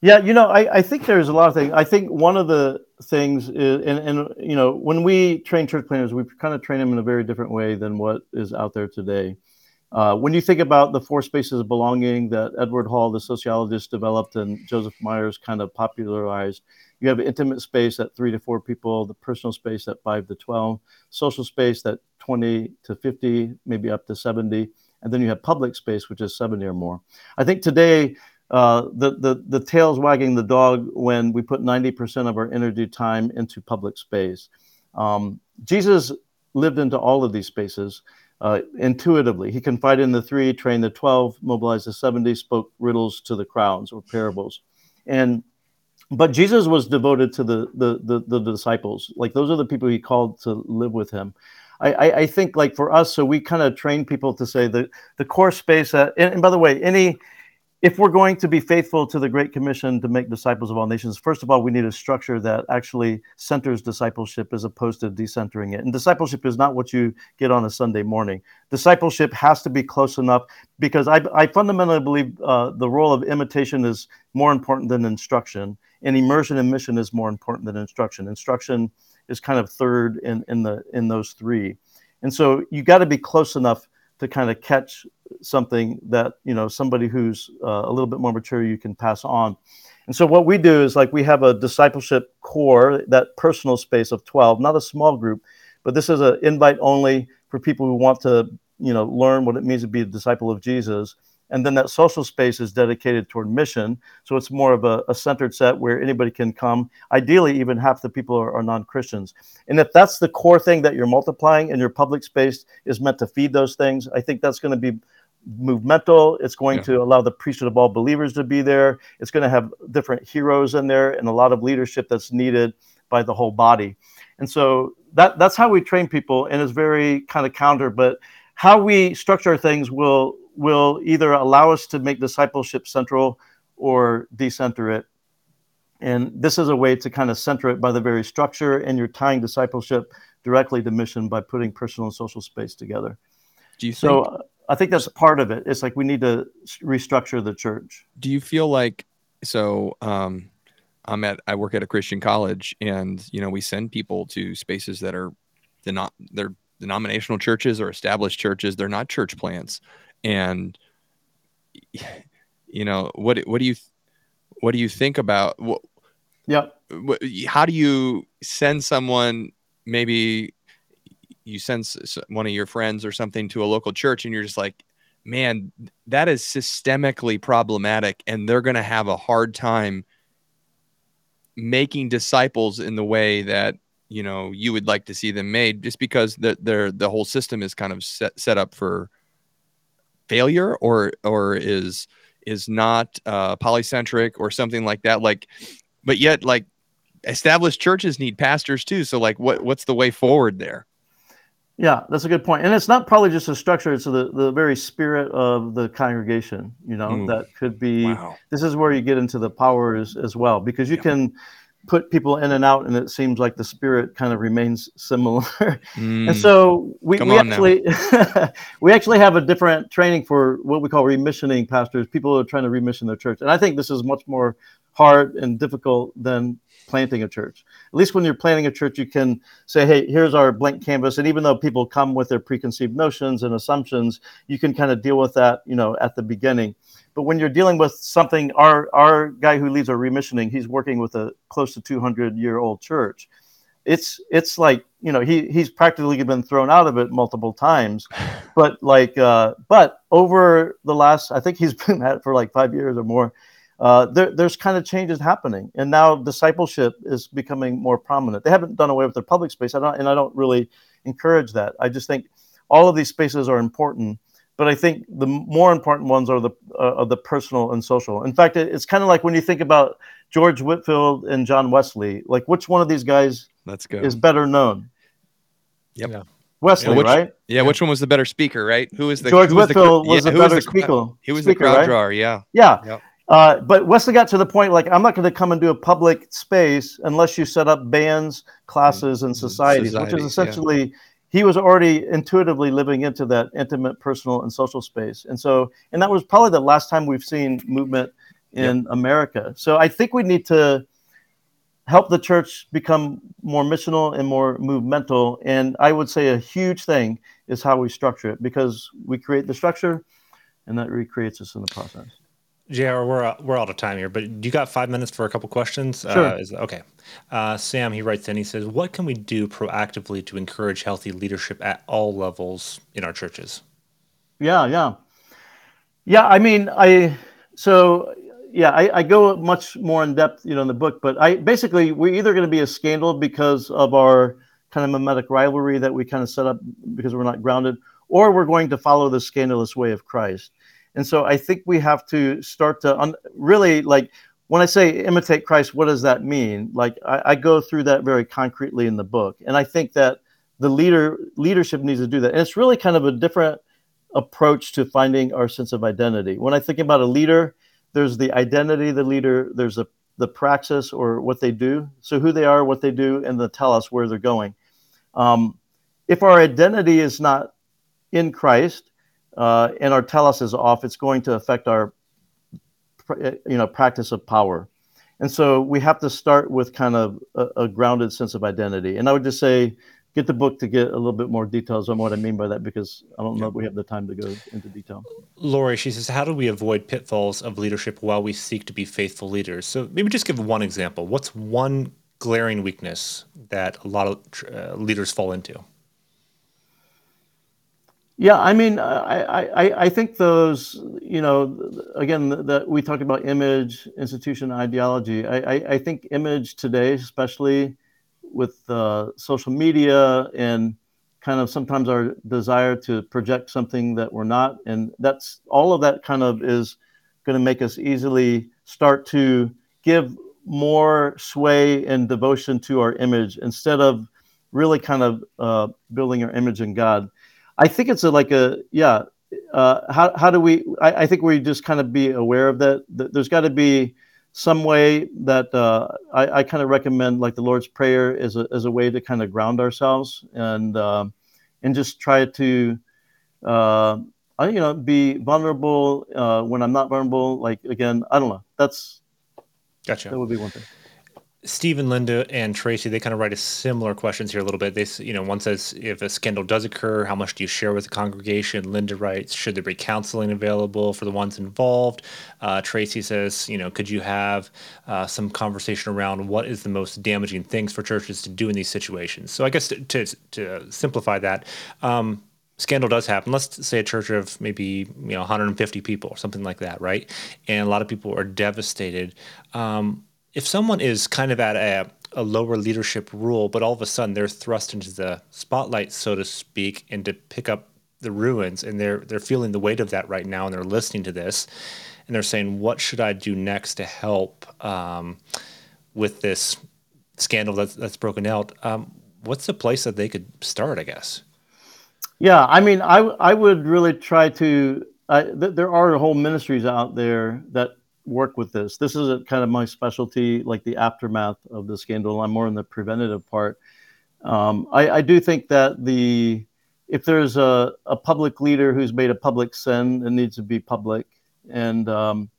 Yeah, you know, I, I think there's a lot of things. I think one of the things is, and, and you know, when we train church planters, we kind of train them in a very different way than what is out there today. Uh, when you think about the four spaces of belonging that Edward Hall, the sociologist, developed and Joseph Myers kind of popularized, you have intimate space at three to four people, the personal space at five to 12, social space at 20 to 50, maybe up to 70. And then you have public space, which is 70 or more. I think today, uh, the, the, the tail's wagging the dog when we put 90% of our energy time into public space. Um, Jesus lived into all of these spaces uh, intuitively. He confided in the three, trained the 12, mobilized the 70, spoke riddles to the crowds or parables. And but Jesus was devoted to the, the the, the disciples. Like those are the people he called to live with him. I, I, think like for us, so we kind of train people to say the the core space. That, and, and by the way, any if we're going to be faithful to the Great Commission to make disciples of all nations, first of all, we need a structure that actually centers discipleship as opposed to decentering it. And discipleship is not what you get on a Sunday morning. Discipleship has to be close enough because I, I fundamentally believe uh, the role of imitation is more important than instruction, and immersion and mission is more important than instruction. Instruction is kind of third in, in the in those three, and so you got to be close enough to kind of catch something that you know somebody who's uh, a little bit more mature you can pass on. And so what we do is like we have a discipleship core that personal space of 12 not a small group but this is an invite only for people who want to you know learn what it means to be a disciple of jesus and then that social space is dedicated toward mission. So it's more of a, a centered set where anybody can come. Ideally, even half the people are, are non Christians. And if that's the core thing that you're multiplying and your public space is meant to feed those things, I think that's going to be movemental. It's going yeah. to allow the priesthood of all believers to be there. It's going to have different heroes in there and a lot of leadership that's needed by the whole body. And so that that's how we train people, and it's very kind of counter. But how we structure things will will either allow us to make discipleship central or decenter it. And this is a way to kind of center it by the very structure, and you're tying discipleship directly to mission by putting personal and social space together. Do you think? So, I think that's part of it. It's like we need to restructure the church. Do you feel like so? Um, I'm at I work at a Christian college, and you know we send people to spaces that are not they're denominational churches or established churches. They're not church plants, and you know what what do you what do you think about what? Yeah. How do you send someone maybe you send one of your friends or something to a local church and you're just like man that is systemically problematic and they're going to have a hard time making disciples in the way that you know you would like to see them made just because the their the whole system is kind of set, set up for failure or or is is not uh, polycentric or something like that like but yet like established churches need pastors too so like what what's the way forward there yeah, that's a good point. And it's not probably just a structure, it's the, the very spirit of the congregation, you know, mm. that could be wow. this is where you get into the powers as well, because you yeah. can put people in and out and it seems like the spirit kind of remains similar. Mm. and so we, we actually we actually have a different training for what we call remissioning pastors, people who are trying to remission their church. And I think this is much more hard and difficult than planting a church. At least when you're planting a church, you can say, hey, here's our blank canvas. And even though people come with their preconceived notions and assumptions, you can kind of deal with that, you know, at the beginning. But when you're dealing with something, our our guy who leads our remissioning, he's working with a close to 200 year old church. It's it's like you know he he's practically been thrown out of it multiple times, but like uh, but over the last I think he's been at it for like five years or more uh, there, there's kind of changes happening, and now discipleship is becoming more prominent. They haven't done away with their public space, I don't, and I don't really encourage that. I just think all of these spaces are important, but I think the more important ones are the uh, are the personal and social. In fact, it, it's kind of like when you think about George Whitefield and John Wesley, like which one of these guys Let's go. is better known? Yep. Yeah. Wesley, yeah, which, right? Yeah, which one was the better speaker, right? Who was the George Whitefield was, the, was yeah, a better speaker. He was speaker, the crowd right? drawer, yeah. Yeah. Yep. Uh, but Wesley got to the point like I'm not going to come and do a public space unless you set up bands, classes, and societies, societies which is essentially yeah. He was already intuitively living into that intimate, personal, and social space. And so, and that was probably the last time we've seen movement in yep. America. So I think we need to help the church become more missional and more movemental. And I would say a huge thing is how we structure it because we create the structure, and that recreates us in the process. JR, we're we're out of time here, but you got five minutes for a couple questions? Sure. Uh, is, okay. Uh, Sam, he writes in. He says, "What can we do proactively to encourage healthy leadership at all levels in our churches?" Yeah, yeah, yeah. I mean, I so yeah, I, I go much more in depth, you know, in the book. But I basically we're either going to be a scandal because of our kind of mimetic rivalry that we kind of set up because we're not grounded, or we're going to follow the scandalous way of Christ. And so I think we have to start to un- really like when I say imitate Christ, what does that mean? Like I, I, go through that very concretely in the book, and I think that the leader leadership needs to do that. And it's really kind of a different approach to finding our sense of identity. When I think about a leader, there's the identity of the leader, there's a, the praxis or what they do, so who they are, what they do, and the telos where they're going. Um, if our identity is not in Christ, uh, and our telos is off, it's going to affect our you know practice of power. And so we have to start with kind of a, a, grounded sense of identity. And I would just say, get the book to get a little bit more details on what I mean by that, because I don't know if we have the time to go into detail. Lori, she says, how do we avoid pitfalls of leadership while we seek to be faithful leaders? So maybe just give one example. What's one glaring weakness that a lot of uh, leaders fall into? Yeah, I mean, I, I, I think those, you know, again, that we talked about image, institution, ideology. I, I, I think image today, especially with uh, social media and kind of sometimes our desire to project something that we're not, and that's all of that kind of is going to make us easily start to give more sway and devotion to our image instead of really kind of uh, building our image in God. I think it's a, like a yeah. Uh, how how do we? I, I, think we just kind of be aware of that. There's got to be some way that uh, I, I kind of recommend, like the Lord's Prayer, as a as a way to kind of ground ourselves and uh, and just try to uh, I, you know, be vulnerable uh, when I'm not vulnerable. Like again, I don't know. That's gotcha. That would be one thing. Stephen, Linda, and Tracy, they kind of write a similar questions here a little bit. They, you know, one says if a scandal does occur, how much do you share with the congregation? Linda writes, should there be counseling available for the ones involved? Uh, Tracy says, you know, could you have uh, some conversation around what is the most damaging things for churches to do in these situations? So I guess to to, to simplify that. Um, scandal does happen let's say a church of maybe you know 150 people or something like that right and a lot of people are devastated um, if someone is kind of at a, a lower leadership role, but all of a sudden they're thrust into the spotlight, so to speak, and to pick up the ruins, and they're they're feeling the weight of that right now, and they're listening to this, and they're saying, "What should I do next to help um, with this scandal that's that's broken out?" Um, what's the place that they could start? I guess. Yeah, I mean, I I would really try to. Th- there are whole ministries out there that work with this. This is kind of my specialty, like the aftermath of the scandal. I'm more in the preventative part. Um, I, I, do think that the if there's a, a public leader who's made a public sin, it needs to be public. And um,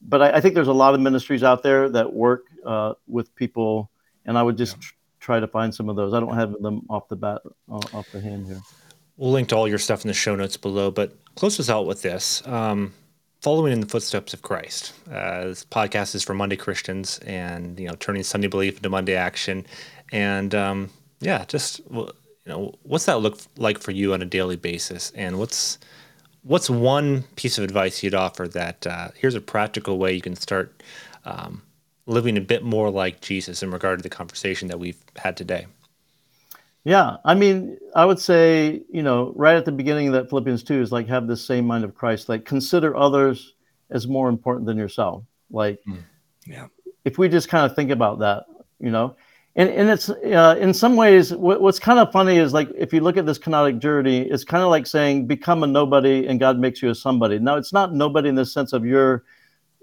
but I, I, think there's a lot of ministries out there that work uh, with people, and I would just yeah. tr- try to find some of those. I don't have them off the bat, uh, off the hand here. We'll link to all your stuff in the show notes below, but close us out with this. Um, following in the footsteps of Christ. Uh, this podcast is for Monday Christians, and you know, turning Sunday belief into Monday action, and um, yeah, just you know, what's that look like for you on a daily basis, and what's what's one piece of advice you'd offer that uh, here's a practical way you can start um, living a bit more like Jesus in regard to the conversation that we've had today. Yeah, I mean, I would say, you know, right at the beginning of that Philippians 2 is like have the same mind of Christ, like consider others as more important than yourself. Like, mm. yeah, if we just kind of think about that, you know, and, and it's uh, in some ways, what, what's kind of funny is like if you look at this kenotic journey, it's kind of like saying become a nobody and God makes you a somebody. Now, it's not nobody in the sense of you're,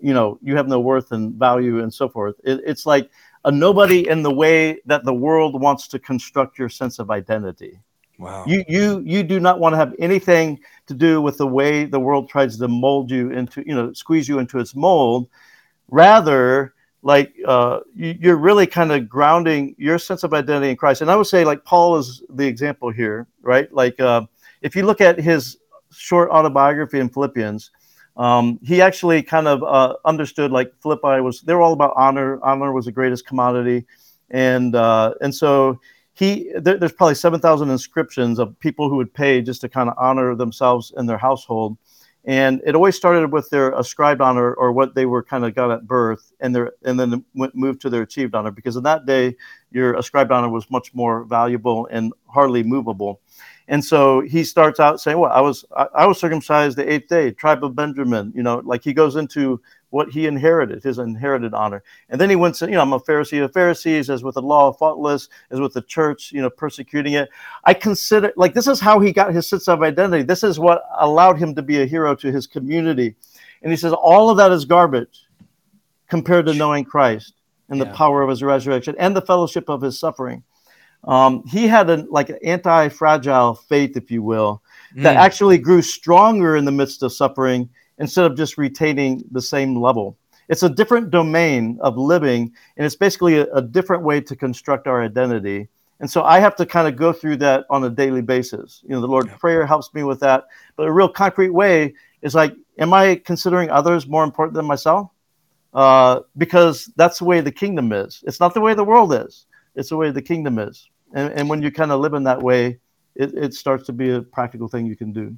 you know, you have no worth and value and so forth. It, it's like, a nobody in the way that the world wants to construct your sense of identity. Wow. You you you do not want to have anything to do with the way the world tries to mold you into, you know, squeeze you into its mold. Rather, like uh, you, are really kind of grounding your sense of identity in Christ. And I would say, like Paul is the example here, right? Like uh, if you look at his short autobiography in Philippians, um, he actually kind of uh, understood like Philippi was they were all about honor. Honor was the greatest commodity, and uh, and so he there, there's probably seven thousand inscriptions of people who would pay just to kind of honor themselves and their household, and it always started with their ascribed honor or what they were kind of got at birth, and their and then went moved to their achieved honor because in that day your ascribed honor was much more valuable and hardly movable. And so he starts out saying, "Well, I was I, I, was circumcised the eighth day, tribe of Benjamin." You know, like he goes into what he inherited, his inherited honor, and then he went to, you know, I'm a Pharisee of Pharisees, as with the law faultless, as with the church, you know, persecuting it. I consider like this is how he got his sense of identity. This is what allowed him to be a hero to his community, and he says all of that is garbage compared to knowing Christ and yeah. the power of his resurrection and the fellowship of his suffering. Um, he had a like an anti-fragile faith, if you will, that mm. actually grew stronger in the midst of suffering instead of just retaining the same level. It's a different domain of living, and it's basically a, a different way to construct our identity. And so I have to kind of go through that on a daily basis. You know, the Lord yeah. prayer helps me with that. But a real concrete way is like, am I considering others more important than myself? Uh, because that's the way the kingdom is. It's not the way the world is. It's the way the kingdom is and, and when you kind of live in that way it, it starts to be a practical thing you can do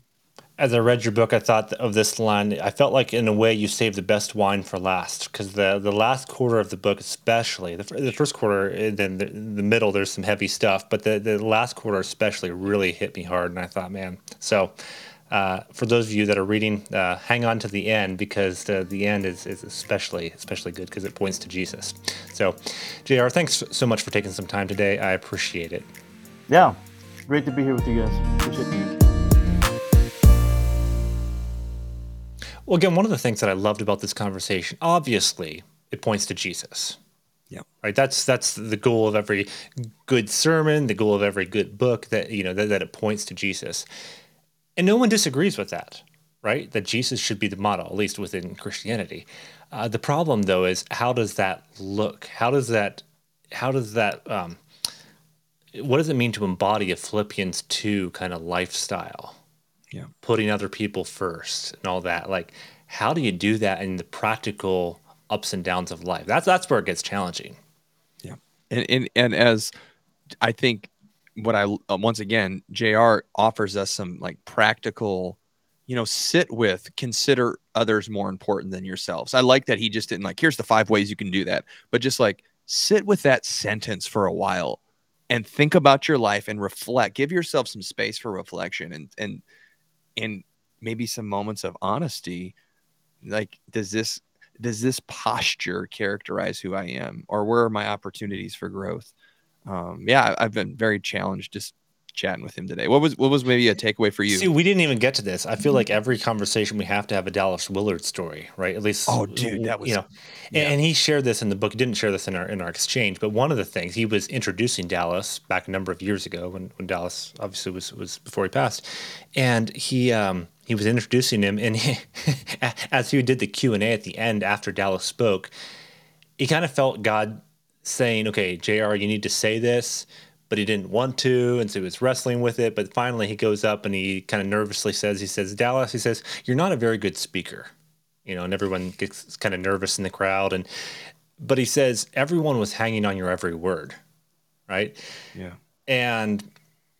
as I read your book, I thought of this line. I felt like, in a way, you saved the best wine for last because the the last quarter of the book, especially the, the first quarter, then the, the middle, there's some heavy stuff, but the, the last quarter especially really hit me hard. And I thought, man, so uh, for those of you that are reading, uh, hang on to the end because the, the end is, is especially especially good because it points to Jesus. So, JR, thanks so much for taking some time today. I appreciate it. Yeah, great to be here with you guys. Appreciate you. Well, again, one of the things that I loved about this conversation, obviously, it points to Jesus. Yeah. Right. That's that's the goal of every good sermon, the goal of every good book that you know that, that it points to Jesus. And no one disagrees with that. right? That Jesus should be the model, at least within Christianity. Uh, the problem, though, is how does that look? How does that, how does that, um, what does it mean to embody a Philippians 2 kind of lifestyle? Yeah. Putting other people first and all that. Like, how do you do that in the practical ups and downs of life? That's that's where it gets challenging. Yeah. And and, and as I think what I uh, once again, JR offers us some like practical, you know, sit with, consider others more important than yourselves. I like that he just didn't like, here's the five ways you can do that, but just like sit with that sentence for a while and think about your life and reflect. Give yourself some space for reflection and and and maybe some moments of honesty. Like, does this does this posture characterize who I am, or where are my opportunities for growth? Um, yeah, I've been very challenged just chatting with him today. What was what was maybe a takeaway for you? See, we didn't even get to this. I feel like every conversation we have to have a Dallas Willard story, right? At least, oh, dude, that was you know, yeah. and, and, he shared this in the book. He didn't share this in our in our exchange, but one of the things he was introducing Dallas back a number of years ago when when Dallas obviously was was before he passed, and he um he was introducing him, and he, as he did the Q and A at the end after Dallas spoke, he kind of felt God saying, okay, JR, you need to say this, but he didn't want to. And so he was wrestling with it. But finally, he goes up and he kind of nervously says, he says, Dallas, he says, you're not a very good speaker. You know, and everyone gets kind of nervous in the crowd. And, but he says, everyone was hanging on your every word. Right. Yeah. And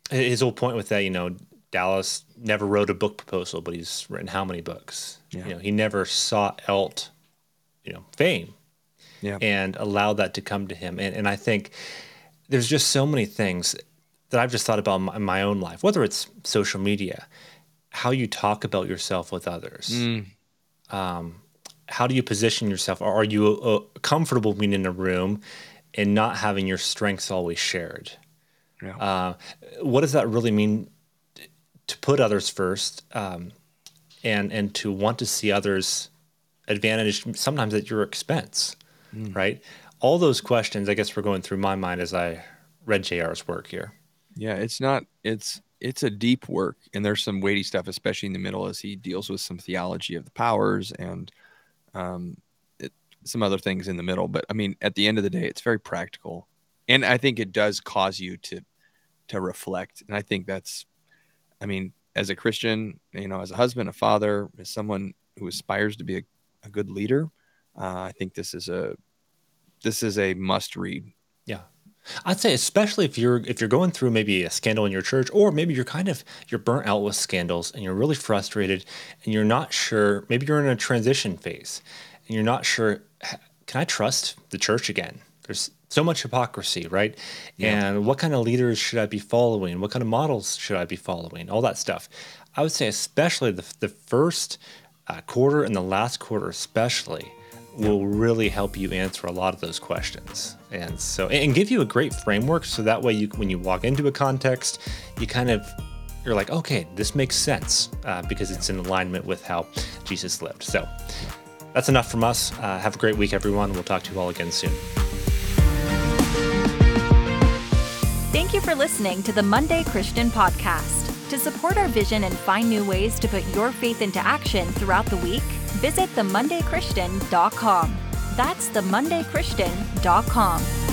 his whole point with that, you know, Dallas never wrote a book proposal, but he's written how many books? Yeah. You know, he never sought out, you know, fame yeah. and allow that to come to him. And, and I think there's just so many things that I've just thought about in my own life, whether it's social media, how you talk about yourself with others. Mm. Um, how do you position yourself? Are you uh, comfortable being in a room and not having your strengths always shared? Yeah. Uh, what does that really mean to put others first um, and and to want to see others advantage sometimes at your expense? Mm. right? All those questions, I guess, were going through my mind as I read JR's work here. Yeah, it's not, it's, it's a deep work and there's some weighty stuff, especially in the middle as he deals with some theology of the powers and um, it, some other things in the middle. But I mean, at the end of the day, it's very practical. And I think it does cause you to, to reflect. And I think that's, I mean, as a Christian, you know, as a husband, a father, as someone who aspires to be a, a good leader, I think this is a this is a must read. Yeah. I'd say especially if you're if you're going through maybe a scandal in your church or maybe you're kind of you're burnt out with scandals and you're really frustrated and you're not sure maybe you're in a transition phase and you're not sure can I trust the church again? There's so much hypocrisy, right? Yeah. And what kind of leaders should I be following? What kind of models should I be following? All that stuff. I would say especially the the first uh, quarter and the last quarter especially will really help you answer a lot of those questions. And so and give you a great framework so that way you when you walk into a context you kind of you're like okay this makes sense uh, because it's in alignment with how jesus lived. So that's enough from us. Uh, have a great week everyone. We'll talk to you all again soon. Thank you for listening to the monday christian podcast. To support our vision and find new ways to put your faith into action throughout the week visit themondaychristian.com. That's themondaychristian.com.